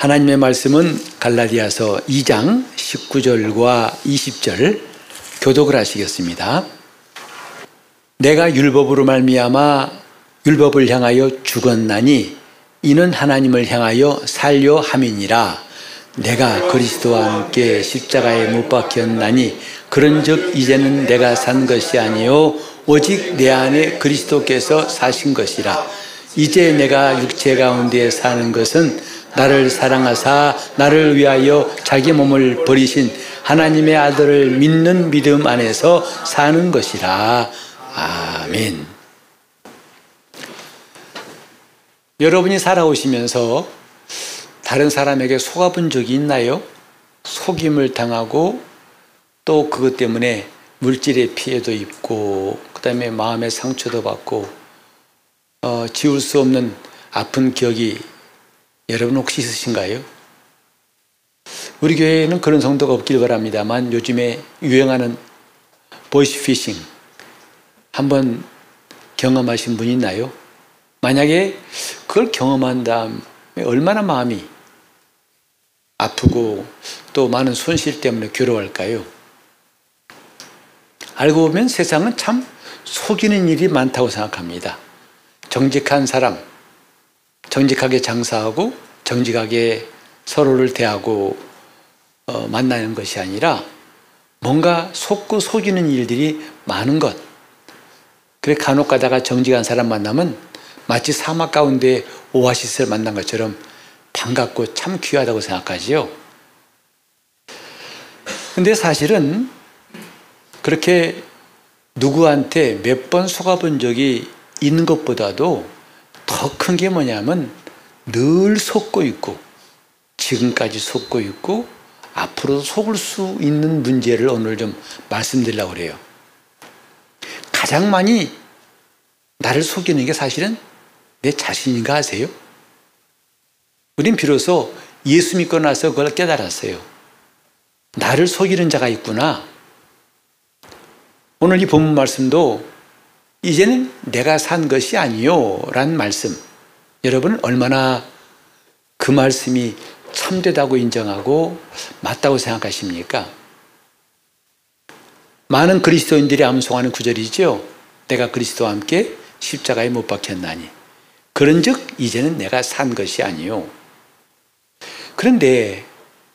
하나님의 말씀은 갈라디아서 2장 19절과 20절 교독을 하시겠습니다. 내가 율법으로 말미암아 율법을 향하여 죽었나니 이는 하나님을 향하여 살려 함이니라. 내가 그리스도와 함께 십자가에 못 박혔나니 그런즉 이제는 내가 산 것이 아니요 오직 내 안에 그리스도께서 사신 것이라. 이제 내가 육체 가운데 사는 것은 나를 사랑하사 나를 위하여 자기 몸을 버리신 하나님의 아들을 믿는 믿음 안에서 사는 것이라. 아멘. 여러분이 살아오시면서 다른 사람에게 속아본 적이 있나요? 속임을 당하고 또 그것 때문에 물질의 피해도 입고 그다음에 마음의 상처도 받고 어, 지울 수 없는 아픈 기억이 여러분 혹시 있으신가요? 우리 교회에는 그런 성도가 없길 바랍니다만 요즘에 유행하는 보이스피싱 한번 경험하신 분 있나요? 만약에 그걸 경험한 다음에 얼마나 마음이 아프고 또 많은 손실 때문에 괴로워할까요? 알고 보면 세상은 참 속이는 일이 많다고 생각합니다. 정직한 사람, 정직하게 장사하고 정직하게 서로를 대하고 어, 만나는 것이 아니라 뭔가 속고 속이는 일들이 많은 것. 그래 간혹 가다가 정직한 사람 만나면 마치 사막 가운데 오아시스를 만난 것처럼 반갑고 참 귀하다고 생각하지요. 근데 사실은 그렇게 누구한테 몇 번 속아본 적이 있는 것보다도 더 큰 게 뭐냐면 늘 속고 있고 지금까지 속고 있고 앞으로도 속을 수 있는 문제를 오늘 좀 말씀드리려고 그래요. 가장 많이 나를 속이는 게 사실은 내 자신인가 아세요? 우린 비로소 예수 믿고 나서 그걸 깨달았어요. 나를 속이는 자가 있구나. 오늘 이 본문 말씀도 이제는 내가 산 것이 아니요. 라는 말씀. 여러분, 얼마나 그 말씀이 참되다고 인정하고 맞다고 생각하십니까? 많은 그리스도인들이 암송하는 구절이죠. 내가 그리스도와 함께 십자가에 못 박혔나니. 그런 즉, 이제는 내가 산 것이 아니요. 그런데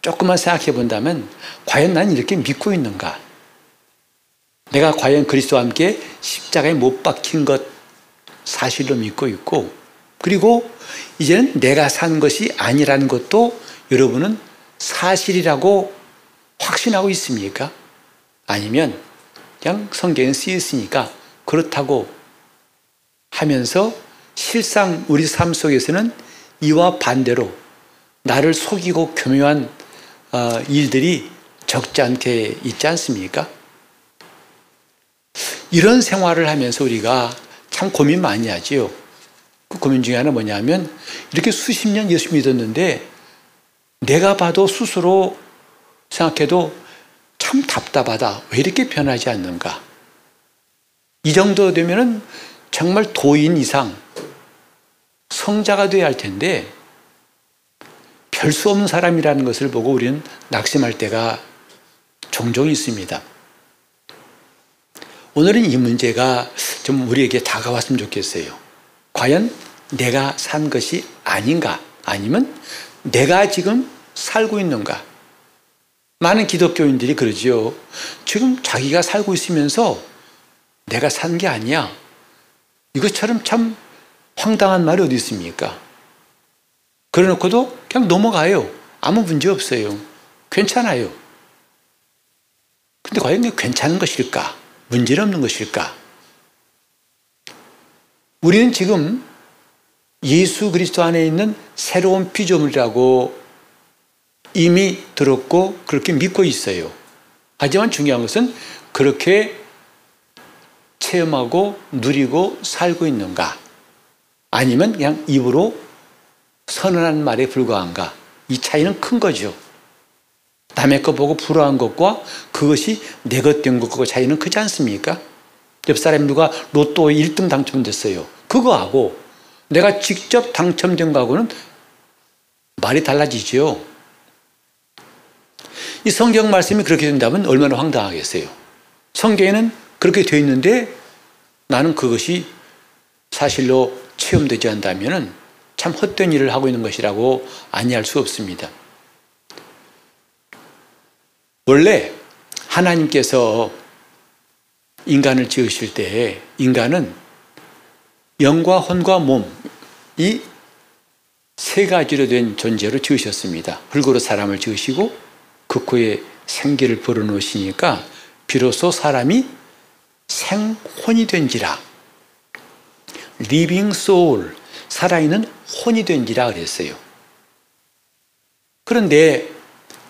조금만 생각해 본다면, 과연 난 이렇게 믿고 있는가? 내가 과연 그리스도와 함께 십자가에 못 박힌 것 사실로 믿고 있고 그리고 이제는 내가 산 것이 아니라는 것도 여러분은 사실이라고 확신하고 있습니까? 아니면 그냥 성경에 쓰였으니까 그렇다고 하면서 실상 우리 삶 속에서는 이와 반대로 나를 속이고 교묘한 어, 일들이 적지 않게 있지 않습니까? 이런 생활을 하면서 우리가 참 고민 많이 하지요. 그 고민 중에 하나 뭐냐면 이렇게 수십 년 예수 믿었는데 내가 봐도 스스로 생각해도 참 답답하다. 왜 이렇게 변하지 않는가? 이 정도 되면은 정말 도인 이상 성자가 돼야 할 텐데 별 수 없는 사람이라는 것을 보고 우리는 낙심할 때가 종종 있습니다. 오늘은 이 문제가 좀 우리에게 다가왔으면 좋겠어요. 과연 내가 산 것이 아닌가? 아니면 내가 지금 살고 있는가? 많은 기독교인들이 그러지요. 지금 자기가 살고 있으면서 내가 산 게 아니야. 이것처럼 참 황당한 말이 어디 있습니까? 그래 놓고도 그냥 넘어가요. 아무 문제 없어요. 괜찮아요. 근데 과연 괜찮은 것일까? 문제는 없는 것일까? 우리는 지금 예수 그리스도 안에 있는 새로운 피조물이라고 이미 들었고 그렇게 믿고 있어요. 하지만 중요한 것은 그렇게 체험하고 누리고 살고 있는가? 아니면 그냥 입으로 선언한 말에 불과한가? 이 차이는 큰 거죠. 남의 거 보고 부러운 것과 그것이 내 것 된 것과 차이는 크지 않습니까? 옆 사람 누가 로또 1등 당첨됐어요. 그거하고 내가 직접 당첨된 거하고는 말이 달라지죠. 이 성경 말씀이 그렇게 된다면 얼마나 황당하겠어요. 성경에는 그렇게 되어 있는데 나는 그것이 사실로 체험되지 않다면 참 헛된 일을 하고 있는 것이라고 아니할 수 없습니다. 원래 하나님께서 인간을 지으실 때 인간은 영과 혼과 몸, 이 세 가지로 된 존재로 지으셨습니다. 흙으로 사람을 지으시고 그 코에 생기를 불어넣으시니까 비로소 사람이 생혼이 된지라. living soul, 살아있는 혼이 된지라 그랬어요. 그런데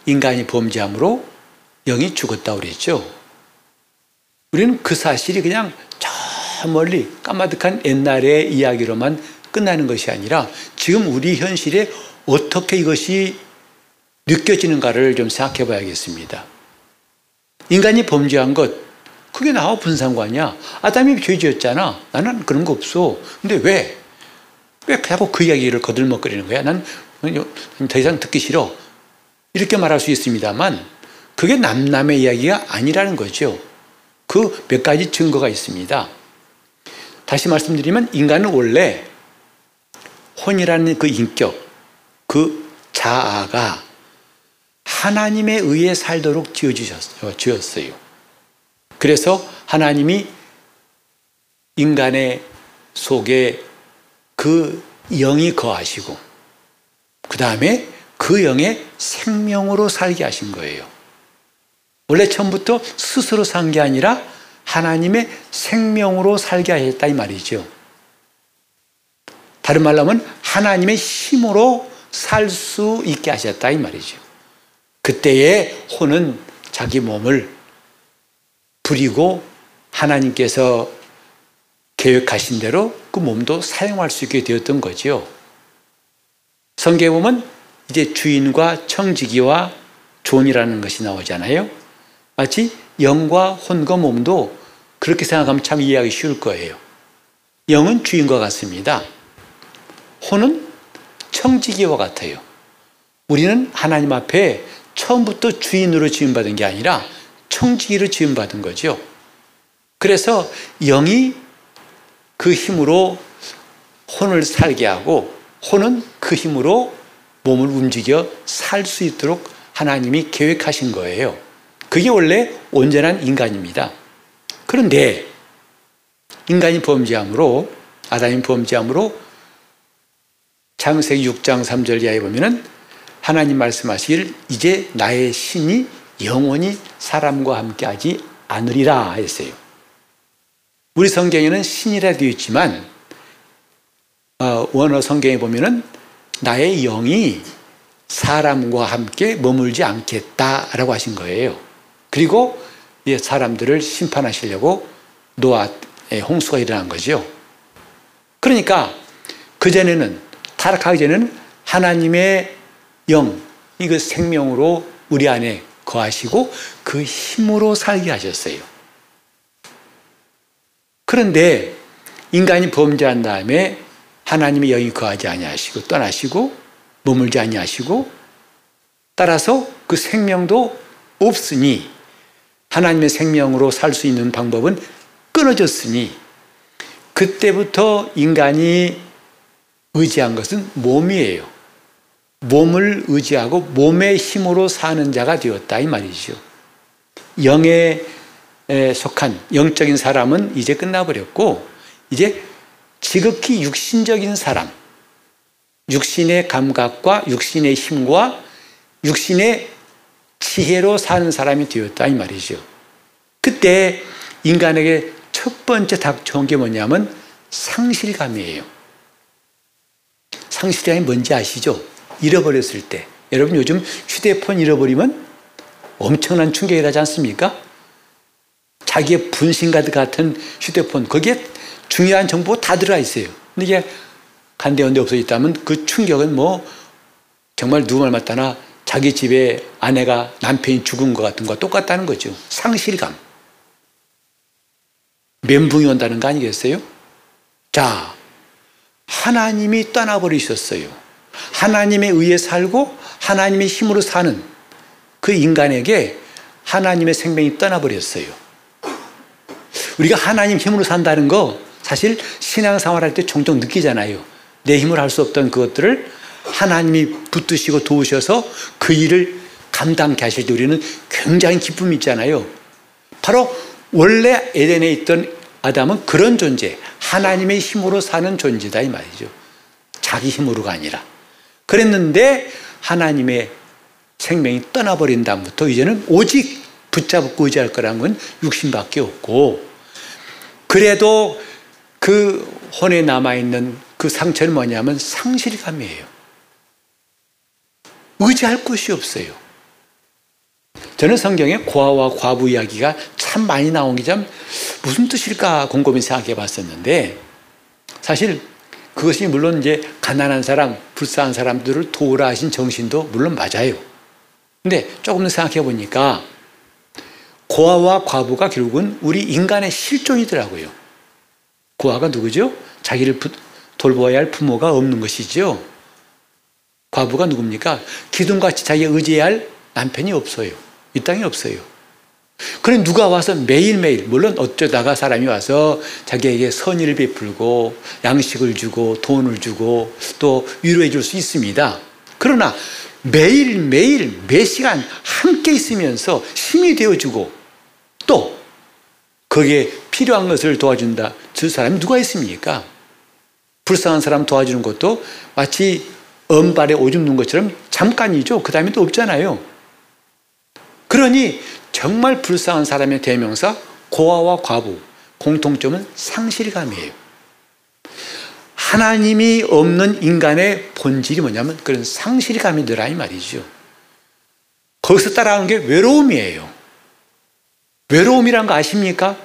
인간이 범죄함으로 영이 죽었다 그랬죠. 우리는 그 사실이 그냥 저 멀리 까마득한 옛날의 이야기로만 끝나는 것이 아니라 지금 우리 현실에 어떻게 이것이 느껴지는가를 좀 생각해 봐야겠습니다. 인간이 범죄한 것, 그게 나와 분상관이야. 아담이 죄 지었잖아. 나는 그런 거 없어. 근데 왜? 왜 자꾸 그 이야기를 거들먹거리는 거야? 난 더 이상 듣기 싫어. 이렇게 말할 수 있습니다만, 그게 남남의 이야기가 아니라는 거죠. 그 몇 가지 증거가 있습니다. 다시 말씀드리면 인간은 원래 혼이라는 그 인격, 그 자아가 하나님에 의해 살도록 지어주셨어요. 그래서 하나님이 인간의 속에 그 영이 거하시고, 그 다음에 그 영의 생명으로 살게 하신 거예요. 원래 처음부터 스스로 산 게 아니라 하나님의 생명으로 살게 하셨다 이 말이죠. 다른 말로 하면 하나님의 힘으로 살 수 있게 하셨다 이 말이죠. 그때의 혼은 자기 몸을 부리고 하나님께서 계획하신 대로 그 몸도 사용할 수 있게 되었던 거죠. 성경에 보면 이제 주인과 청지기와 종이라는 것이 나오잖아요. 마치 영과 혼과 몸도 그렇게 생각하면 참 이해하기 쉬울 거예요. 영은 주인과 같습니다. 혼은 청지기와 같아요. 우리는 하나님 앞에 처음부터 주인으로 지음받은 게 아니라 청지기로 지음받은 거죠. 그래서 영이 그 힘으로 혼을 살게 하고 혼은 그 힘으로 몸을 움직여 살 수 있도록 하나님이 계획하신 거예요. 그게 원래 온전한 인간입니다. 그런데 인간이 범죄함으로 아담이 범죄함으로 창세기 6장 3절 이하에 보면은 하나님 말씀하시길 이제 나의 신이 영원히 사람과 함께하지 않으리라 했어요. 우리 성경에는 신이라 되어 있지만 어, 원어 성경에 보면은 나의 영이 사람과 함께 머물지 않겠다라고 하신 거예요. 그리고 사람들을 심판하시려고 노아의 홍수가 일어난 거죠. 그러니까 그전에는 타락하기 전에는 하나님의 영, 이거 생명으로 우리 안에 거하시고 그 힘으로 살게 하셨어요. 그런데 인간이 범죄한 다음에 하나님의 영이 거하지 아니하시고 떠나시고 머물지 아니하시고 따라서 그 생명도 없으니 하나님의 생명으로 살 수 있는 방법은 끊어졌으니 그때부터 인간이 의지한 것은 몸이에요. 몸을 의지하고 몸의 힘으로 사는 자가 되었다 이 말이죠. 영에 속한 영적인 사람은 이제 끝나버렸고 이제 지극히 육신적인 사람, 육신의 감각과 육신의 힘과 육신의 지혜로 사는 사람이 되었다 이 말이죠. 그때 인간에게 첫 번째 닥쳐온 게 뭐냐면 상실감이에요. 상실감이 뭔지 아시죠? 잃어버렸을 때. 여러분 요즘 휴대폰 잃어버리면 엄청난 충격이 나지 않습니까? 자기의 분신가드 같은 휴대폰, 거기에 중요한 정보가 다 들어가 있어요. 근데 이게 간데온데 없어졌다면 그 충격은 뭐 정말 누구 말 맞다나 자기 집에 아내가 남편이 죽은 것 같은 거 똑같다는 거죠. 상실감. 멘붕이 온다는 거 아니겠어요? 자, 하나님이 떠나버리셨어요. 하나님에 의해 살고 하나님의 힘으로 사는 그 인간에게 하나님의 생명이 떠나버렸어요. 우리가 하나님 힘으로 산다는 거 사실 신앙생활 할 때 종종 느끼잖아요. 내 힘으로 할 수 없던 그것들을 하나님이 붙드시고 도우셔서 그 일을 감당케 하실 때 우리는 굉장히 기쁨이 있잖아요. 바로 원래 에덴에 있던 아담은 그런 존재, 하나님의 힘으로 사는 존재다 이 말이죠. 자기 힘으로가 아니라. 그랬는데 하나님의 생명이 떠나버린 다음부터 이제는 오직 붙잡고 의지할 거란 건 육신밖에 없고 그래도 그 혼에 남아있는 그 상처는 뭐냐면 상실감이에요. 의지할 곳이 없어요. 저는 성경에 고아와 과부 이야기가 참 많이 나온 게 참 무슨 뜻일까 곰곰이 생각해 봤었는데 사실 그것이 물론 이제 가난한 사람, 불쌍한 사람들을 도우라 하신 정신도 물론 맞아요. 근데 조금 더 생각해 보니까 고아와 과부가 결국은 우리 인간의 실존이더라고요. 고아가 누구죠? 자기를 돌보아야 할 부모가 없는 것이죠. 과부가 누굽니까? 기둥같이 자기가 의지해야 할 남편이 없어요. 이 땅에 없어요. 그럼 누가 와서 매일매일, 물론 어쩌다가 사람이 와서 자기에게 선의를 베풀고 양식을 주고 돈을 주고 또 위로해 줄 수 있습니다. 그러나 매일매일 매 시간 함께 있으면서 힘이 되어주고 또 거기에 필요한 것을 도와준다. 저 사람이 누가 있습니까? 불쌍한 사람 도와주는 것도 마치 은발에 오줌 누는 것처럼 잠깐이죠. 그 다음에 또 없잖아요. 그러니 정말 불쌍한 사람의 대명사 고아와 과부 공통점은 상실감이에요. 하나님이 없는 인간의 본질이 뭐냐면 그런 상실감이더라 이 말이죠. 거기서 따라오는 게 외로움이에요. 외로움이란 거 아십니까?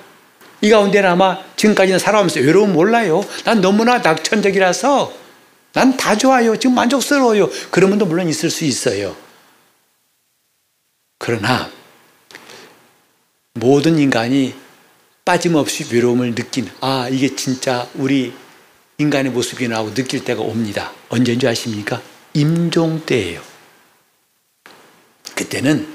이 가운데는 아마 지금까지는 살아오면서 외로움 몰라요. 난 너무나 낙천적이라서 난 다 좋아요. 지금 만족스러워요. 그런 분도 물론 있을 수 있어요. 그러나 모든 인간이 빠짐없이 외로움을 느낀, 아, 이게 진짜 우리 인간의 모습이나 하고 느낄 때가 옵니다. 언제인 줄 아십니까? 임종 때예요. 그때는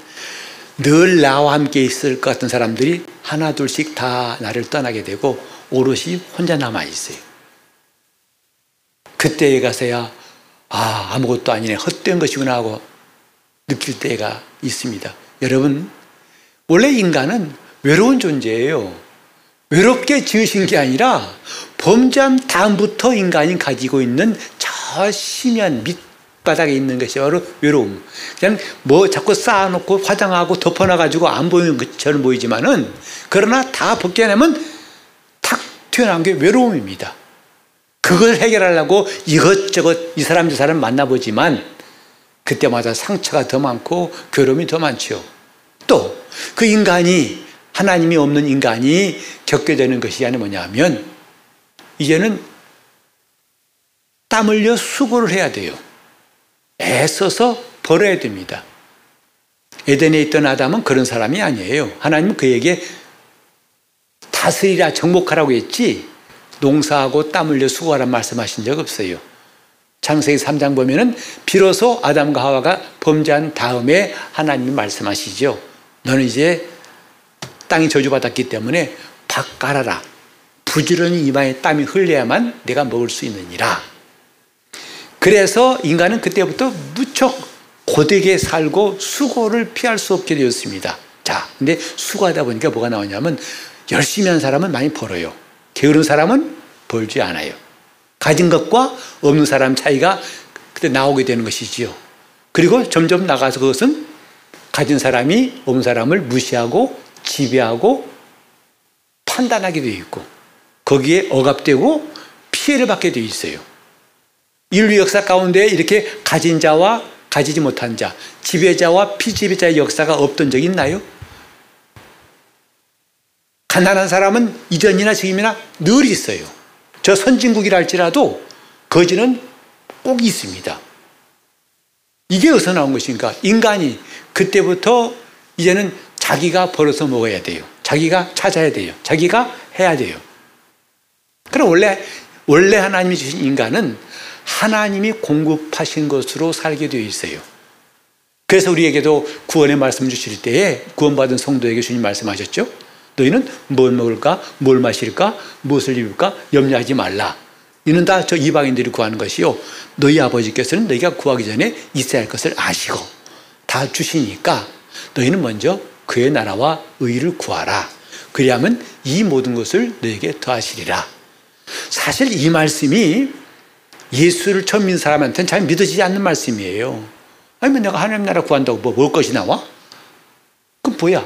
늘 나와 함께 있을 것 같은 사람들이 하나 둘씩 다 나를 떠나게 되고 오롯이 혼자 남아 있어요. 그때에 가서야 아 아무것도 아니네 헛된 것이구나 하고 느낄 때가 있습니다. 여러분 원래 인간은 외로운 존재예요. 외롭게 지으신 게 아니라 범죄한 다음부터 인간이 가지고 있는 저 심연 밑바닥에 있는 것이 바로 외로움. 그냥 뭐 자꾸 쌓아놓고 화장하고 덮어놔가지고 안 보이는 것처럼 보이지만은 그러나 다 벗겨내면 탁 튀어나온 게 외로움입니다. 그걸 해결하려고 이것저것 이 사람 저 사람 만나보지만 그때마다 상처가 더 많고 괴로움이 더 많죠. 또그 인간이 하나님이 없는 인간이 겪게 되는 것이 아니 뭐냐면 이제는 땀 흘려 수고를 해야 돼요. 애써서 벌어야 됩니다. 에덴에 있던 아담은 그런 사람이 아니에요. 하나님은 그에게 다스리라 정복하라고 했지 농사하고 땀 흘려 수고하라 말씀하신 적 없어요. 창세기 3장 보면은 비로소 아담과 하와가 범죄한 다음에 하나님이 말씀하시죠. 너는 이제 땅이 저주받았기 때문에 밥 깔아라. 부지런히 이마에 땀이 흘려야만 내가 먹을 수 있느니라. 그래서 인간은 그때부터 무척 고되게 살고 수고를 피할 수 없게 되었습니다. 자, 근데 수고하다 보니까 뭐가 나오냐면 열심히 한 사람은 많이 벌어요. 게으른 사람은 벌지 않아요. 가진 것과 없는 사람 차이가 그때 나오게 되는 것이지요. 그리고 점점 나가서 그것은 가진 사람이 없는 사람을 무시하고 지배하고 판단하게 되어 있고 거기에 억압되고 피해를 받게 되어 있어요. 인류 역사 가운데 이렇게 가진 자와 가지지 못한 자, 지배자와 피지배자의 역사가 없던 적이 있나요? 가난한 사람은 이전이나 지금이나 늘 있어요. 저 선진국이라 할지라도 거지는 꼭 있습니다. 이게 어디서 나온 것인가? 인간이 그때부터 이제는 자기가 벌어서 먹어야 돼요. 자기가 찾아야 돼요. 자기가 해야 돼요. 그럼 원래 원래 하나님이 주신 인간은 하나님이 공급하신 것으로 살게 되어 있어요. 그래서 우리에게도 구원의 말씀 주실 때에 구원받은 성도에게 주님 말씀하셨죠. 너희는 뭘 먹을까, 뭘 마실까, 무엇을 입을까 염려하지 말라. 이는 다 저 이방인들이 구하는 것이요. 너희 아버지께서는 너희가 구하기 전에 있어야 할 것을 아시고 다 주시니까 너희는 먼저 그의 나라와 의를 구하라. 그리하면 이 모든 것을 너에게 더하시리라. 사실 이 말씀이 예수를 처음 믿는 사람한테는 잘 믿어지지 않는 말씀이에요. 아니면 내가 하나님 나라 구한다고 뭐 먹을 것이 나와? 그럼 뭐야?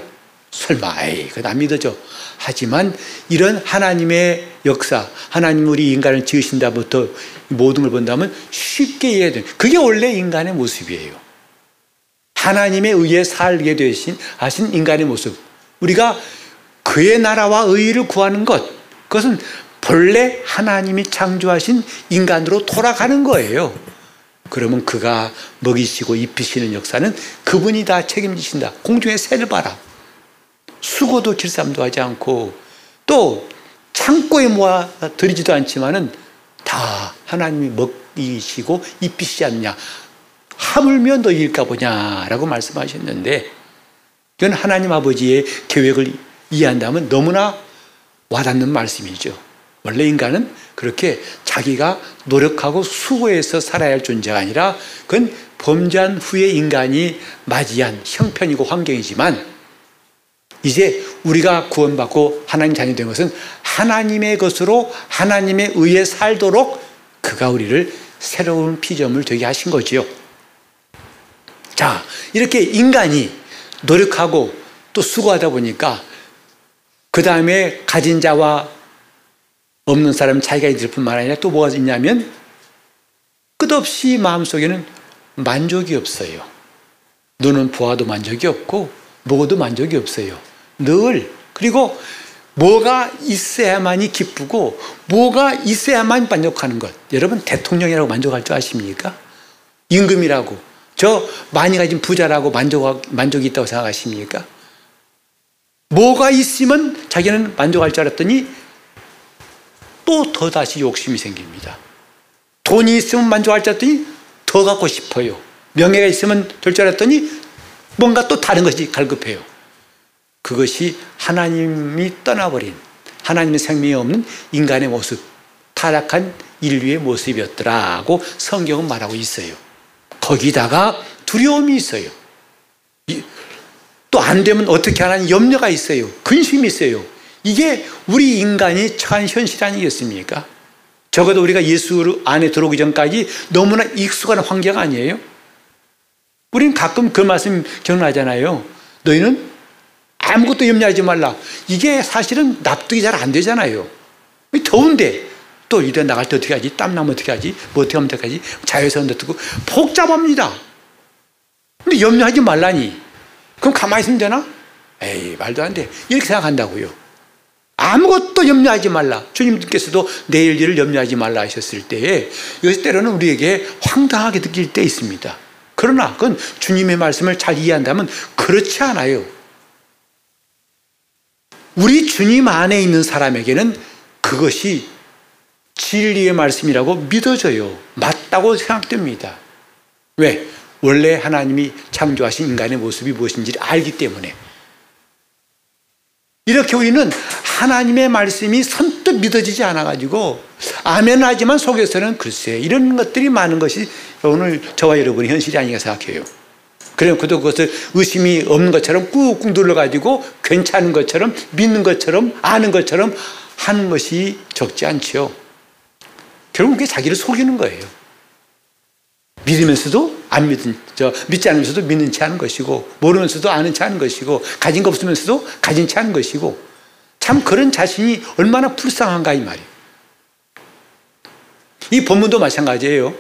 설마, 에이, 그안 믿어져. 하지만 이런 하나님의 역사, 하나님 우리 인간을 지으신다부터 모든 걸 본다면 쉽게 이해해야 돼. 그게 원래 인간의 모습이에요. 하나님의 의에 살게 되신, 하신 인간의 모습. 우리가 그의 나라와 의를 구하는 것, 그것은 본래 하나님이 창조하신 인간으로 돌아가는 거예요. 그러면 그가 먹이시고 입히시는 역사는 그분이 다 책임지신다. 공중의 새를 봐라. 수고도 길쌈도 하지 않고 또 창고에 모아 드리지도 않지만은 다 하나님이 먹이시고 입히시지 않냐. 하물며 너희일까 보냐라고 말씀하셨는데 이건 하나님 아버지의 계획을 이해한다면 너무나 와닿는 말씀이죠. 원래 인간은 그렇게 자기가 노력하고 수고해서 살아야 할 존재가 아니라 그건 범죄한 후에 인간이 맞이한 형편이고 환경이지만 이제 우리가 구원받고 하나님 자녀 된 것은 하나님의 것으로 하나님의 의에 살도록 그가 우리를 새로운 피점을 되게 하신 거지요. 자, 이렇게 인간이 노력하고 또 수고하다 보니까 그 다음에 가진 자와 없는 사람은 자기가 있을 뿐만 아니라 또 뭐가 있냐면 끝없이 마음속에는 만족이 없어요. 눈은 보아도 만족이 없고 먹어도 만족이 없어요. 늘 그리고 뭐가 있어야만이 기쁘고 뭐가 있어야만 만족하는 것. 여러분 대통령이라고 만족할 줄 아십니까? 임금이라고 저 많이 가진 부자라고 만족 만족이 있다고 생각하십니까? 뭐가 있으면 자기는 만족할 줄 알았더니 또 더 다시 욕심이 생깁니다. 돈이 있으면 만족할 줄 알았더니 더 갖고 싶어요. 명예가 있으면 될 줄 알았더니 뭔가 또 다른 것이 갈급해요. 그것이 하나님이 떠나버린 하나님의 생명이 없는 인간의 모습, 타락한 인류의 모습이었더라고 성경은 말하고 있어요. 거기다가 두려움이 있어요. 또 안 되면 어떻게 하라는 염려가 있어요. 근심이 있어요. 이게 우리 인간이 처한 현실 아니겠습니까? 적어도 우리가 예수 안에 들어오기 전까지 너무나 익숙한 환경 아니에요? 우리는 가끔 그 말씀 기억나잖아요. 너희는 아무것도 염려하지 말라. 이게 사실은 납득이 잘 안 되잖아요. 더운데 또 이래 나갈 때 어떻게 하지? 땀 나면 어떻게 하지? 뭐 어떻게 하면 어떻게 하지? 자외선 어떻고 복잡합니다. 근데 염려하지 말라니. 그럼 가만히 있으면 되나? 에이, 말도 안 돼. 이렇게 생각한다고요. 아무것도 염려하지 말라. 주님께서도 내일 일을 염려하지 말라 하셨을 때에 이것이 때로는 우리에게 황당하게 느낄 때 있습니다. 그러나 그건 주님의 말씀을 잘 이해한다면 그렇지 않아요. 우리 주님 안에 있는 사람에게는 그것이 진리의 말씀이라고 믿어져요. 맞다고 생각됩니다. 왜? 원래 하나님이 창조하신 인간의 모습이 무엇인지를 알기 때문에 이렇게 우리는 하나님의 말씀이 선뜻 믿어지지 않아가지고 아멘 하지만 속에서는 글쎄 이런 것들이 많은 것이 오늘 저와 여러분의 현실이 아닌가 생각해요. 그럼 그도 그것을 의심이 없는 것처럼 꾹꾹 눌러가지고 괜찮은 것처럼 믿는 것처럼 아는 것처럼 하는 것이 적지 않죠. 결국 그게 자기를 속이는 거예요. 믿으면서도 안 믿은, 저, 믿지 않으면서도 믿는 채 하는 것이고, 모르면서도 아는 채 하는 것이고, 가진 거 없으면서도 가진 채 하는 것이고, 참 그런 자신이 얼마나 불쌍한가, 이 말이에요. 이 본문도 마찬가지예요.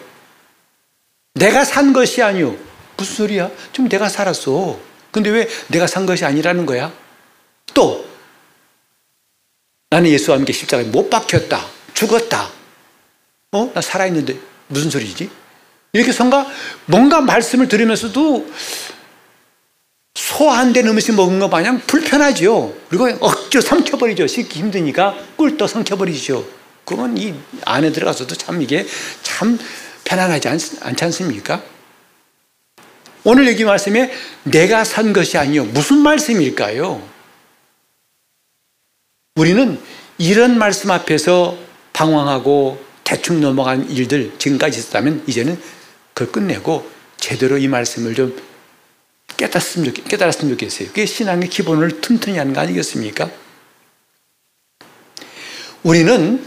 내가 산 것이 아니오. 무슨 소리야? 좀 내가 살았어. 근데 왜 내가 산 것이 아니라는 거야? 또, 나는 예수와 함께 십자가에 못 박혔다. 죽었다. 어? 나 살아있는데 무슨 소리지? 이렇게 뭔가, 뭔가 말씀을 들으면서도 소한대 음식 먹은 것 마냥 불편하죠. 그리고 억지로 삼켜버리죠. 씻기 힘드니까 꿀떡 삼켜버리죠. 그건 이 안에 들어가서도 참 이게 참 편안하지 않, 않지 않습니까? 오늘 여기 말씀에 내가 산 것이 아니요. 무슨 말씀일까요? 우리는 이런 말씀 앞에서 방황하고 대충 넘어간 일들 지금까지 있었다면 이제는 그걸 끝내고 제대로 이 말씀을 좀 깨달았으면, 좋, 깨달았으면 좋겠어요. 그게 신앙의 기본을 튼튼히 하는 거 아니겠습니까? 우리는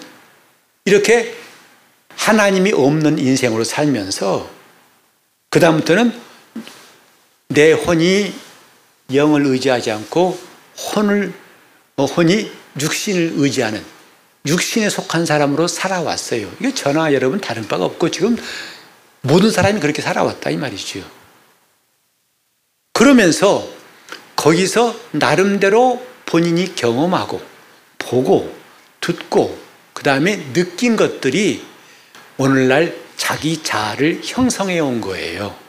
이렇게 하나님이 없는 인생으로 살면서 그다음부터는 내 혼이 영을 의지하지 않고 혼을 어, 혼이 육신을 의지하는 육신에 속한 사람으로 살아왔어요. 이게 저나 여러분 다른 바가 없고 지금 모든 사람이 그렇게 살아왔다 이 말이죠. 그러면서 거기서 나름대로 본인이 경험하고 보고 듣고 그 다음에 느낀 것들이 오늘날 자기 자아를 형성해 온 거예요.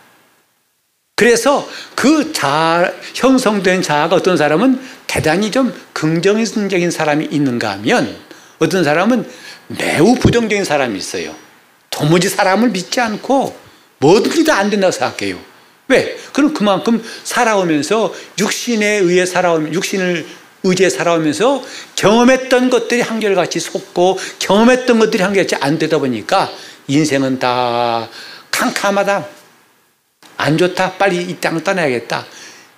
그래서 그 자아, 형성된 자아가 어떤 사람은 대단히 좀 긍정적인 사람이 있는가 하면 어떤 사람은 매우 부정적인 사람이 있어요. 도무지 사람을 믿지 않고 뭐든지 다 안 된다고 생각해요. 왜? 그럼 그만큼 살아오면서 육신에 의해 살아오면 육신을 의지해 살아오면서 경험했던 것들이 한결같이 속고 경험했던 것들이 한결같이 안 되다 보니까 인생은 다 캄캄하다. 안 좋다. 빨리 이 땅을 떠나야겠다.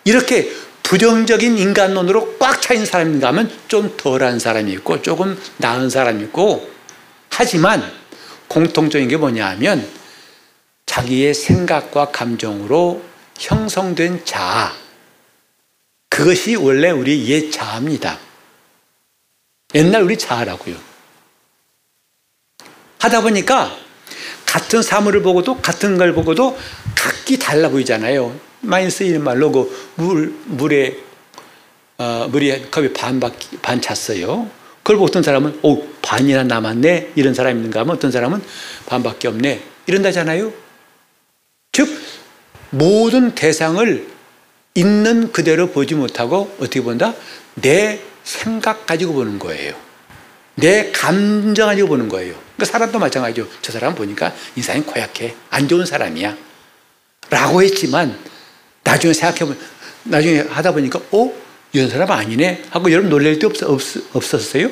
이렇게 부정적인 인간론으로 꽉 차인 사람인가 하면 좀 덜한 사람이 있고 조금 나은 사람이 있고 하지만 공통적인 게 뭐냐 하면 자기의 생각과 감정으로 형성된 자아 그것이 원래 우리 옛 자아입니다. 옛날 우리 자아라고요. 하다 보니까 같은 사물을 보고도 같은 걸 보고도 각기 달라 보이잖아요. 많이 쓰이는 말로 그 물, 물에, 어, 물이 컵이 반, 반 찼어요. 그걸 보고 어떤 사람은, 오, 반이나 남았네? 이런 사람이 있는가 하면 어떤 사람은 반밖에 없네? 이런다잖아요. 즉, 모든 대상을 있는 그대로 보지 못하고 어떻게 본다? 내 생각 가지고 보는 거예요. 내 감정 가지고 보는 거예요. 그러니까 사람도 마찬가지죠. 저 사람 보니까 인상이 고약해. 안 좋은 사람이야. 라고 했지만 나중에 생각해보면 나중에 하다 보니까 어? 이런 사람 아니네? 하고 여러분 놀랄 때 없, 없, 없었어요?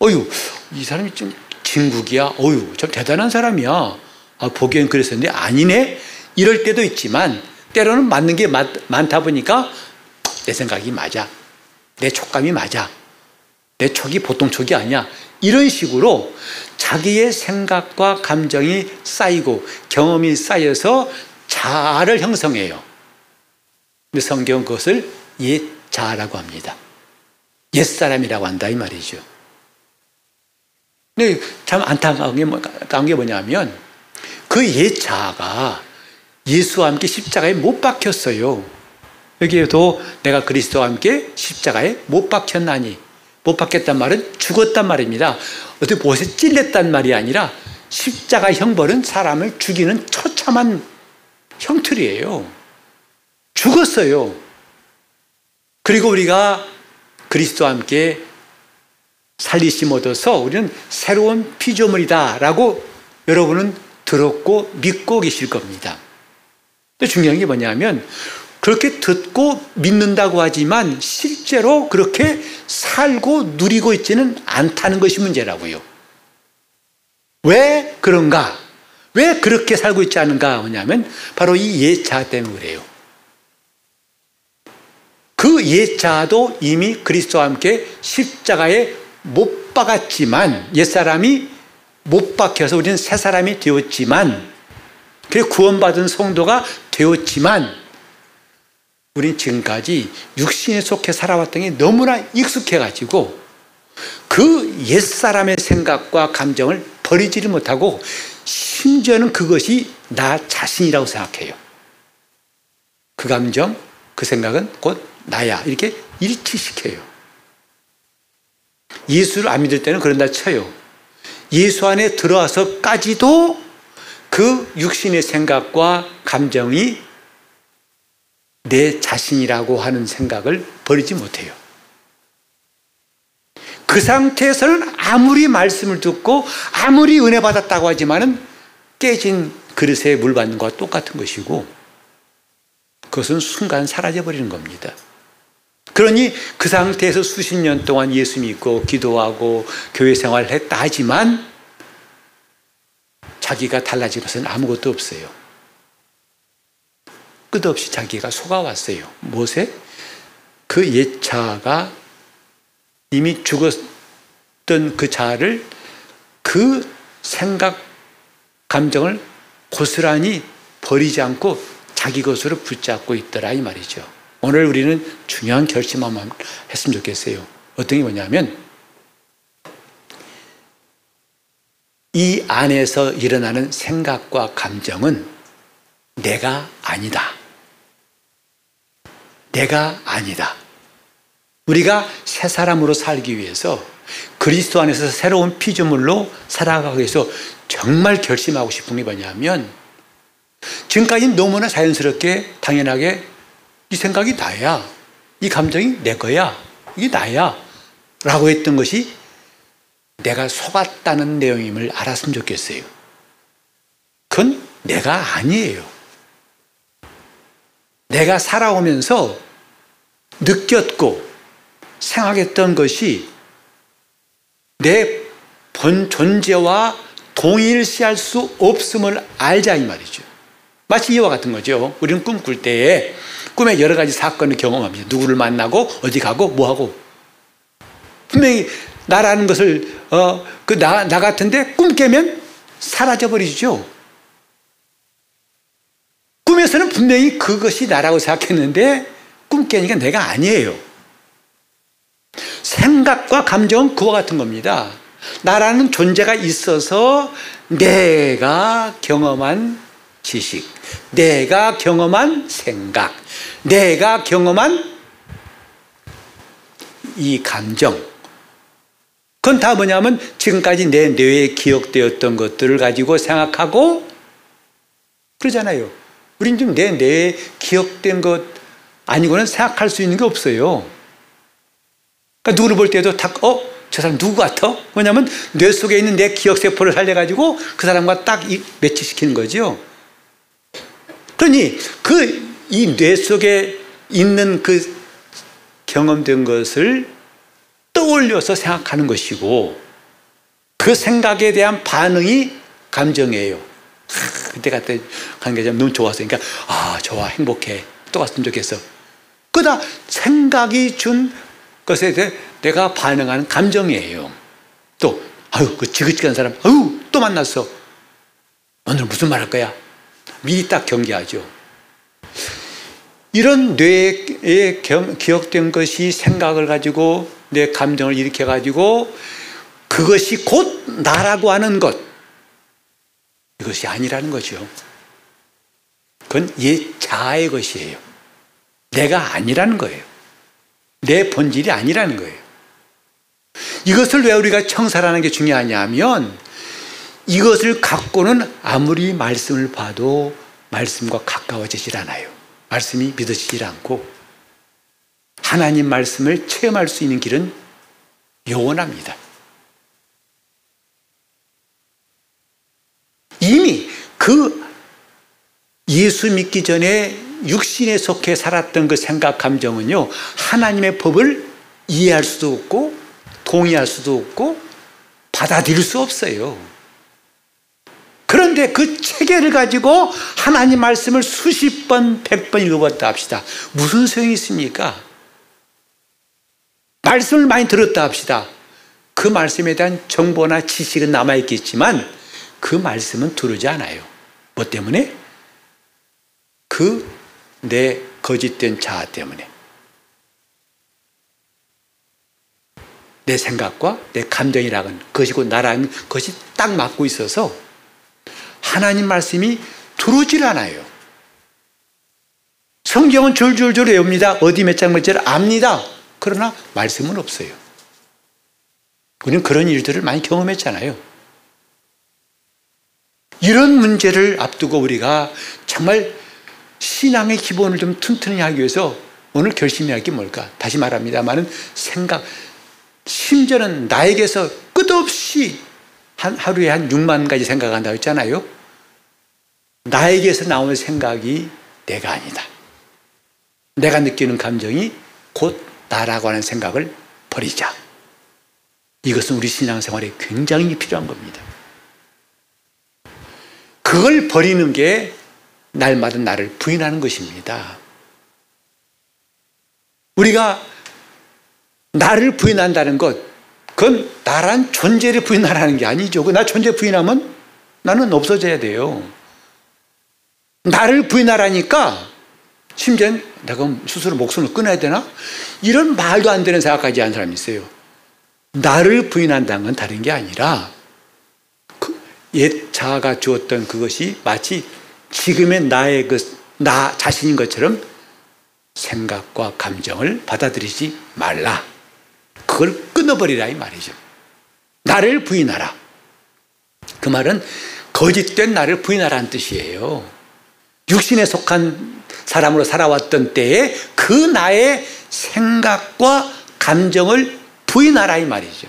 어유, 이 사람이 좀 진국이야. 어유, 참 대단한 사람이야. 아, 보기엔 그랬었는데 아니네? 이럴 때도 있지만 때로는 맞는 게 많, 많다 보니까 내 생각이 맞아. 내 촉감이 맞아. 내 촉이 보통 촉이 아니야. 이런 식으로 자기의 생각과 감정이 쌓이고 경험이 쌓여서 자아를 형성해요. 근데 성경 그것을 옛 자아라고 합니다. 옛 사람이라고 한다 이 말이죠. 근데 참 안타까운 게, 뭐, 게 뭐냐면 그 옛 자아가 예수와 함께 십자가에 못 박혔어요. 여기에도 내가 그리스도와 함께 십자가에 못 박혔나니 못 박혔단 말은 죽었단 말입니다. 어떻게 못에 찔렸단 말이 아니라 십자가 형벌은 사람을 죽이는 처참한 형틀이에요. 죽었어요. 그리고 우리가 그리스도와 함께 살리심 얻어서 우리는 새로운 피조물이다라고 여러분은 들었고 믿고 계실 겁니다. 근데 중요한 게 뭐냐면 그렇게 듣고 믿는다고 하지만 실제로 그렇게 살고 누리고 있지는 않다는 것이 문제라고요. 왜 그런가? 왜 그렇게 살고 있지 않은가 하냐면 바로 이 예자 때문에 그래요. 그 예자도 이미 그리스도와 함께 십자가에 못 박았지만 옛사람이 못 박혀서 우리는 새 사람이 되었지만 그래 구원받은 성도가 되었지만 우린 지금까지 육신에 속해 살아왔던 게 너무나 익숙해가지고 그 옛사람의 생각과 감정을 버리지를 못하고 심지어는 그것이 나 자신이라고 생각해요. 그 감정, 그 생각은 곧 나야. 이렇게 일치시켜요. 예수를 안 믿을 때는 그런다 쳐요. 예수 안에 들어와서까지도 그 육신의 생각과 감정이 내 자신이라고 하는 생각을 버리지 못해요. 그 상태에서는 아무리 말씀을 듣고 아무리 은혜 받았다고 하지만은 깨진 그 그릇에 물 받는 것과 똑같은 것이고 그것은 순간 사라져 버리는 겁니다. 그러니 그 상태에서 수십 년 동안 예수 믿고 기도하고 교회 생활을 했다 하지만 자기가 달라진 것은 아무것도 없어요. 끝없이 자기가 속아왔어요. 무엇에? 그 옛차가 이미 죽었던 그 자를 그 생각, 감정을 고스란히 버리지 않고 자기 것으로 붙잡고 있더라 이 말이죠. 오늘 우리는 중요한 결심 한번 했으면 좋겠어요. 어떤 게 뭐냐면 이 안에서 일어나는 생각과 감정은 내가 아니다. 내가 아니다. 우리가 새 사람으로 살기 위해서 그리스도 안에서 새로운 피조물로 살아가기 위해서 정말 결심하고 싶은 게 뭐냐면 지금까지 너무나 자연스럽게 당연하게 이 생각이 나야. 이 감정이 내 거야. 이게 나야. 라고 했던 것이 내가 속았다는 내용임을 알았으면 좋겠어요. 그건 내가 아니에요. 내가 살아오면서 느꼈고 생각했던 것이 내 본 존재와 동일시할 수 없음을 알자 이 말이죠. 마치 이와 같은 거죠. 우리는 꿈꿀 때에 꿈에 여러 가지 사건을 경험합니다. 누구를 만나고 어디 가고 뭐 하고 분명히 나라는 것을 어 그 나 나 같은데 꿈 깨면 사라져 버리죠. 꿈에서는 분명히 그것이 나라고 생각했는데 꿈 깨니까 내가 아니에요. 생각과 감정은 그와 같은 겁니다. 나라는 존재가 있어서 내가 경험한 지식, 내가 경험한 생각, 내가 경험한 이 감정. 그건 다 뭐냐면 지금까지 내 뇌에 기억되었던 것들을 가지고 생각하고 그러잖아요. 우린 좀내 뇌에 기억된 것 아니고는 생각할 수 있는 게 없어요. 그러니까 누구를 볼 때도 딱, 어? 저 사람 누구 같아? 뭐냐면 뇌 속에 있는 내 기억세포를 살려가지고 그 사람과 딱 매치시키는 거죠. 그러니 그 이 뇌 속에 있는 그 경험된 것을 떠올려서 생각하는 것이고 그 생각에 대한 반응이 감정이에요. 그때 갔다 간게 너무 좋았어. 그러니까 아 좋아 행복해 또 갔으면 좋겠어. 그다 생각이 준 것에 대해 내가 반응하는 감정이에요. 또 아유 그 지긋지긋한 사람 아유 또 만났어. 오늘 무슨 말 할 거야? 미리 딱 경계하죠. 이런 뇌에 기억된 것이 생각을 가지고 내 감정을 일으켜 가지고 그것이 곧 나라고 하는 것 이것이 아니라는 거죠. 그건 옛 자아의 것이에요. 내가 아니라는 거예요. 내 본질이 아니라는 거예요. 이것을 왜 우리가 청사라는 게 중요하냐면 이것을 갖고는 아무리 말씀을 봐도 말씀과 가까워지질 않아요. 말씀이 믿어지질 않고 하나님 말씀을 체험할 수 있는 길은 영원합니다. 이미 그 예수 믿기 전에 육신에 속해 살았던 그 생각 감정은요 하나님의 법을 이해할 수도 없고 동의할 수도 없고 받아들일 수 없어요. 그런데 그 체계를 가지고 하나님 말씀을 수십 번, 백 번 읽어봤다 합시다. 무슨 소용이 있습니까? 말씀을 많이 들었다 합시다. 그 말씀에 대한 정보나 지식은 남아있겠지만 그 말씀은 두르지 않아요. 뭐 때문에? 그 내 거짓된 자아 때문에. 내 생각과 내 감정이라는 것이고 나라는 것이 딱 맞고 있어서 하나님 말씀이 들어오질 않아요. 성경은 줄줄줄 외웁니다. 어디 몇 장 몇절 압니다. 그러나 말씀은 없어요. 우리는 그런 일들을 많이 경험했잖아요. 이런 문제를 앞두고 우리가 정말 신앙의 기본을 좀 튼튼히 하기 위해서 오늘 결심해야 할 게 뭘까? 다시 말합니다만은 생각, 심지어는 나에게서 끝없이 한 하루에 한 6만 가지 생각한다고 했잖아요. 나에게서 나오는 생각이 내가 아니다. 내가 느끼는 감정이 곧 나라고 하는 생각을 버리자. 이것은 우리 신앙생활에 굉장히 필요한 겁니다. 그걸 버리는 게 날마다 나를 부인하는 것입니다. 우리가 나를 부인한다는 것, 그건 나란 존재를 부인하라는 게 아니죠. 그나 존재 부인하면 나는 없어져야 돼요. 나를 부인하라니까 심지어 내가 스스로 목숨을 끊어야 되나? 이런 말도 안 되는 생각까지 한 사람이 있어요. 나를 부인한다는 건 다른 게 아니라 그 옛 자아가 주었던 그것이 마치 지금의 나의 그 나 자신인 것처럼 생각과 감정을 받아들이지 말라. 그걸 끊어버리라 이 말이죠. 나를 부인하라. 그 말은 거짓된 나를 부인하라는 뜻이에요. 육신에 속한 사람으로 살아왔던 때에 그 나의 생각과 감정을 부인하라 이 말이죠.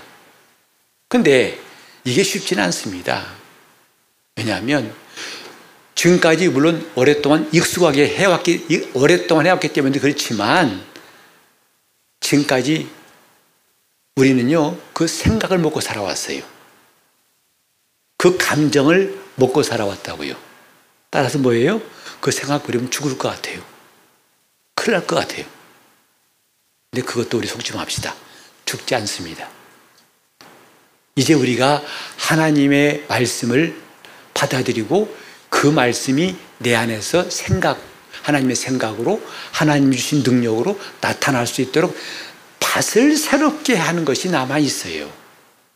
근데 이게 쉽지는 않습니다. 왜냐하면 지금까지 물론 오랫동안 익숙하게 해왔기, 오랫동안 해왔기 때문에 그렇지만 지금까지 우리는요, 그 생각을 먹고 살아왔어요. 그 감정을 먹고 살아왔다고요. 따라서 뭐예요? 그 생각 버리면 죽을 것 같아요. 큰일 날 것 같아요. 근데 그것도 우리 속지 맙시다. 죽지 않습니다. 이제 우리가 하나님의 말씀을 받아들이고 그 말씀이 내 안에서 생각, 하나님의 생각으로 하나님이 주신 능력으로 나타날 수 있도록 밭을 새롭게 하는 것이 남아 있어요.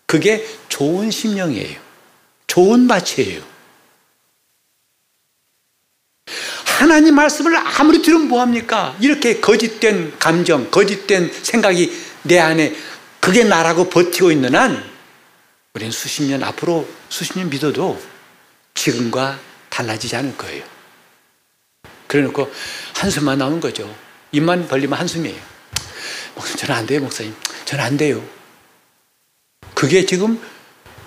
그게 좋은 심령이에요. 좋은 밭이에요. 하나님 말씀을 아무리 들으면 뭐합니까? 이렇게 거짓된 감정, 거짓된 생각이 내 안에 그게 나라고 버티고 있는 한 우리는 수십 년 앞으로 수십 년 믿어도 지금과 달라지지 않을 거예요. 그래 놓고 한숨만 나오는 거죠. 입만 벌리면 한숨이에요. 저는 안 돼요, 목사님. 저는 안 돼요. 그게 지금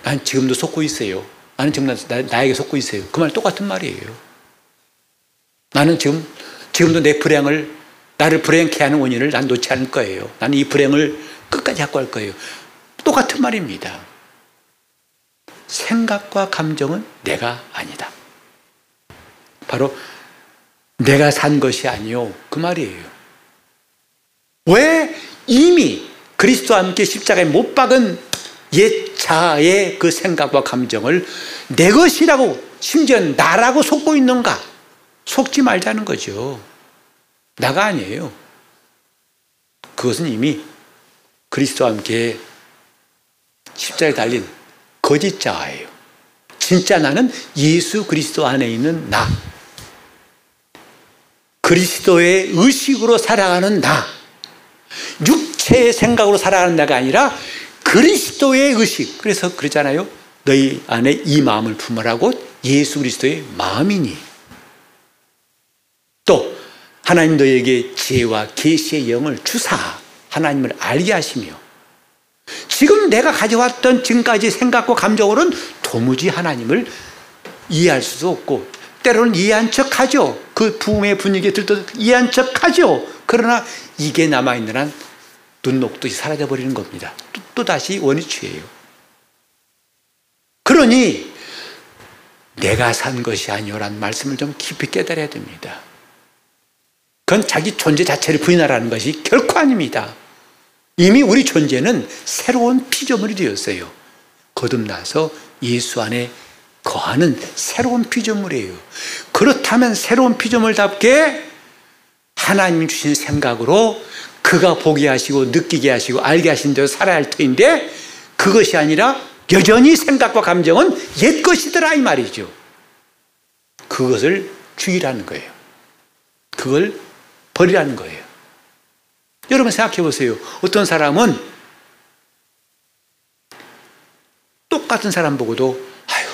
난 지금도 속고 있어요. 나는 지금 나, 나에게 속고 있어요. 그 말 똑같은 말이에요. 나는 지금 지금도 내 불행을 나를 불행케 하는 원인을 난 놓지 않을 거예요. 나는 이 불행을 끝까지 갖고 할 거예요. 똑같은 말입니다. 생각과 감정은 내가 아니다. 바로 내가 산 것이 아니요. 그 말이에요. 왜 이미 그리스도와 함께 십자가에 못 박은 옛 자아의 그 생각과 감정을 내 것이라고 심지어 나라고 속고 있는가? 속지 말자는 거죠. 나가 아니에요. 그것은 이미 그리스도와 함께 십자가에 달린 거짓 자아예요. 진짜 나는 예수 그리스도 안에 있는 나. 그리스도의 의식으로 살아가는 나. 육체의 생각으로 살아가는 나가 아니라 그리스도의 의식. 그래서 그러잖아요. 너희 안에 이 마음을 품으라고 예수 그리스도의 마음이니. 또 하나님 너에게 지혜와 계시의 영을 주사 하나님을 알게 하시며 지금 내가 가져왔던 지금까지 생각과 감정으로는 도무지 하나님을 이해할 수도 없고 때로는 이해한 척 하죠. 그 부흥의 분위기에 들떠 이해한 척 하죠. 그러나 이게 남아있는 한 눈녹듯이 사라져버리는 겁니다. 또, 또 다시 원위치예요. 그러니 내가 산 것이 아니오라는 말씀을 좀 깊이 깨달아야 됩니다. 그건 자기 존재 자체를 부인하라는 것이 결코 아닙니다. 이미 우리 존재는 새로운 피조물이 되었어요. 거듭나서 예수 안에 거하는 새로운 피조물이에요. 그렇다면 새로운 피조물답게 하나님 주신 생각으로 그가 보게 하시고 느끼게 하시고 알게 하신 대로 살아야 할 터인데 그것이 아니라 여전히 생각과 감정은 옛 것이더라 이 말이죠. 그것을 주의라는 거예요. 그걸 버리라는 거예요. 여러분 생각해 보세요. 어떤 사람은 똑같은 사람 보고도 아유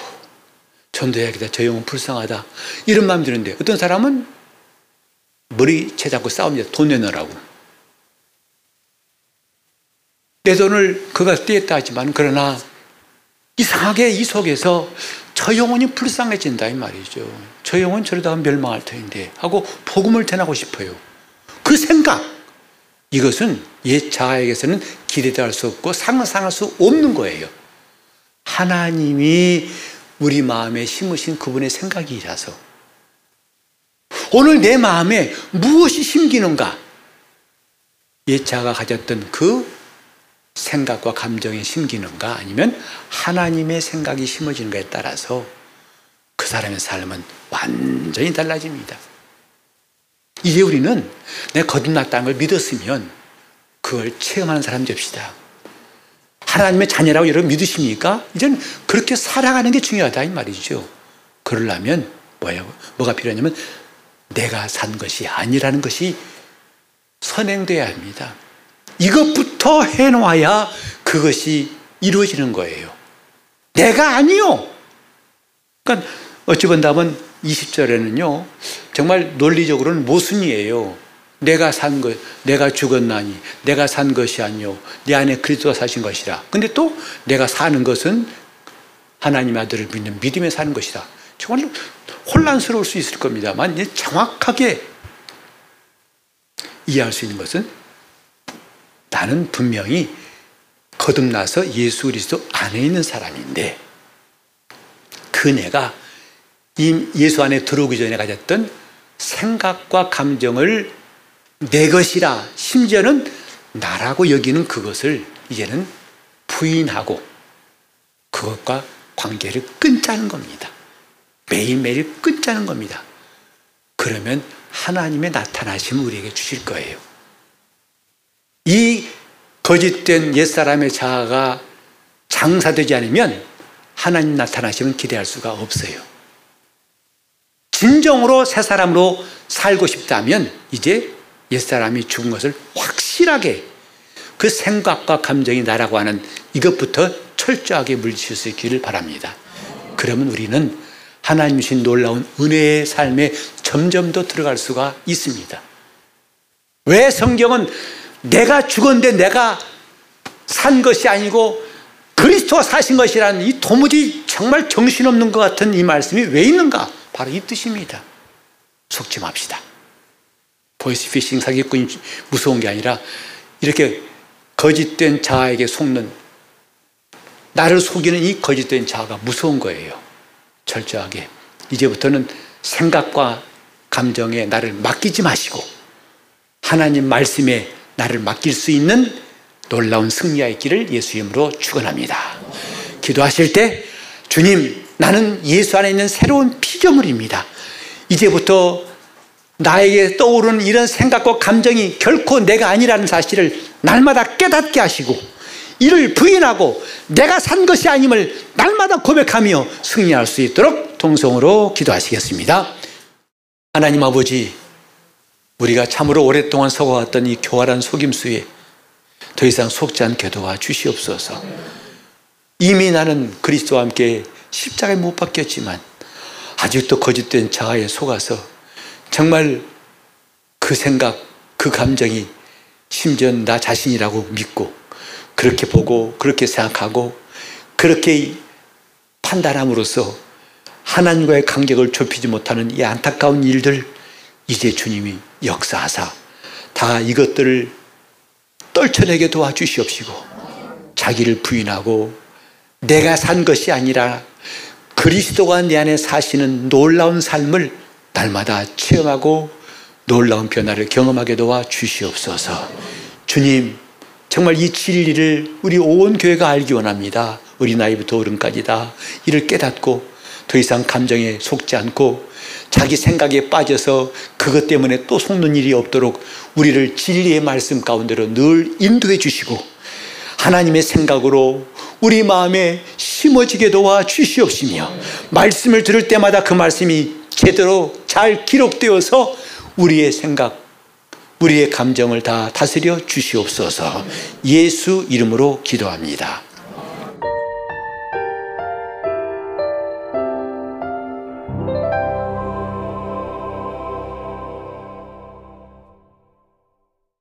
전도해야겠다. 저 영은 불쌍하다. 이런 마음 드는데 어떤 사람은 머리 채 잡고 싸웁니다. 돈 내놓으라고. 내 돈을 그가 떼었다 하지만 그러나 이상하게 이 속에서 저 영혼이 불쌍해진다 이 말이죠. 저 영혼 저러다 가 멸망할 터인데 하고 복음을 전하고 싶어요. 그 생각 이것은 옛 자아에게서는 기대할 수 없고 상상할 수 없는 거예요. 하나님이 우리 마음에 심으신 그분의 생각이라서 오늘 내 마음에 무엇이 심기는가? 옛 자가 가졌던 그 생각과 감정에 심기는가 아니면 하나님의 생각이 심어지는가에 따라서 그 사람의 삶은 완전히 달라집니다. 이제 우리는 내 거듭났다는 걸 믿었으면 그걸 체험하는 사람 됩시다. 하나님의 자녀라고 여러분 믿으십니까? 이제는 그렇게 살아가는 게 중요하다 이 말이죠. 그러려면 뭐예요? 뭐가 필요하냐면 내가 산 것이 아니라는 것이 선행돼야 합니다. 이것부터 해놓아야 그것이 이루어지는 거예요. 내가 아니요. 그러니까 어찌 본다면 20절에는요, 정말 논리적으로는 모순이에요. 내가 산 것, 내가 죽었나니, 내가 산 것이 아니요, 내 안에 그리스도가 사신 것이라. 근데 또 내가 사는 것은 하나님 아들을 믿는 믿음에 사는 것이다. 정말 혼란스러울 수 있을 겁니다만, 정확하게 이해할 수 있는 것은 나는 분명히 거듭나서 예수 그리스도 안에 있는 사람인데 그 내가 예수 안에 들어오기 전에 가졌던 생각과 감정을 내 것이라 심지어는 나라고 여기는 그것을 이제는 부인하고 그것과 관계를 끊자는 겁니다. 매일매일 끊자는 겁니다. 그러면 하나님의 나타나심을 우리에게 주실 거예요. 이 거짓된 옛사람의 자아가 장사되지 않으면 하나님 나타나시면 기대할 수가 없어요. 진정으로 새 사람으로 살고 싶다면 이제 옛사람이 죽은 것을 확실하게 그 생각과 감정이 나라고 하는 이것부터 철저하게 물리칠 수 있기를 바랍니다. 그러면 우리는 하나님 신 놀라운 은혜의 삶에 점점 더 들어갈 수가 있습니다. 왜 성경은 내가 죽었는데 내가 산 것이 아니고 그리스도가 사신 것이라는 이 도무지 정말 정신없는 것 같은 이 말씀이 왜 있는가? 바로 이 뜻입니다. 속지 맙시다. 보이스피싱 사기꾼이 무서운 게 아니라 이렇게 거짓된 자아에게 속는 나를 속이는 이 거짓된 자아가 무서운 거예요. 철저하게. 이제부터는 생각과 감정에 나를 맡기지 마시고 하나님 말씀에 나를 맡길 수 있는 놀라운 승리가 있기를 예수 이름으로 축원합니다. 기도하실 때 주님 나는 예수 안에 있는 새로운 피조물입니다. 이제부터 나에게 떠오르는 이런 생각과 감정이 결코 내가 아니라는 사실을 날마다 깨닫게 하시고 이를 부인하고 내가 산 것이 아님을 날마다 고백하며 승리할 수 있도록 동성으로 기도하시겠습니다. 하나님 아버지 우리가 참으로 오랫동안 속아왔던 이 교활한 속임수에 더 이상 속지 않게 도와 주시옵소서. 이미 나는 그리스도와 함께 십자가에 못 박혔지만 아직도 거짓된 자아에 속아서 정말 그 생각, 그 감정이 심지어 나 자신이라고 믿고 그렇게 보고 그렇게 생각하고 그렇게 판단함으로써 하나님과의 간격을 좁히지 못하는 이 안타까운 일들 이제 주님이 역사하사 다 이것들을 떨쳐내게 도와주시옵시고 자기를 부인하고 내가 산 것이 아니라 그리스도가 내 안에 사시는 놀라운 삶을 날마다 체험하고 놀라운 변화를 경험하게 도와 주시옵소서. 주님, 정말 이 진리를 우리 온 교회가 알기 원합니다. 우리 나이부터 어른까지 다. 이를 깨닫고 더 이상 감정에 속지 않고 자기 생각에 빠져서 그것 때문에 또 속는 일이 없도록 우리를 진리의 말씀 가운데로 늘 인도해 주시고 하나님의 생각으로 우리 마음에 심어지게 도와 주시옵시며 말씀을 들을 때마다 그 말씀이 제대로 잘 기록되어서 우리의 생각, 우리의 감정을 다 다스려 주시옵소서 예수 이름으로 기도합니다.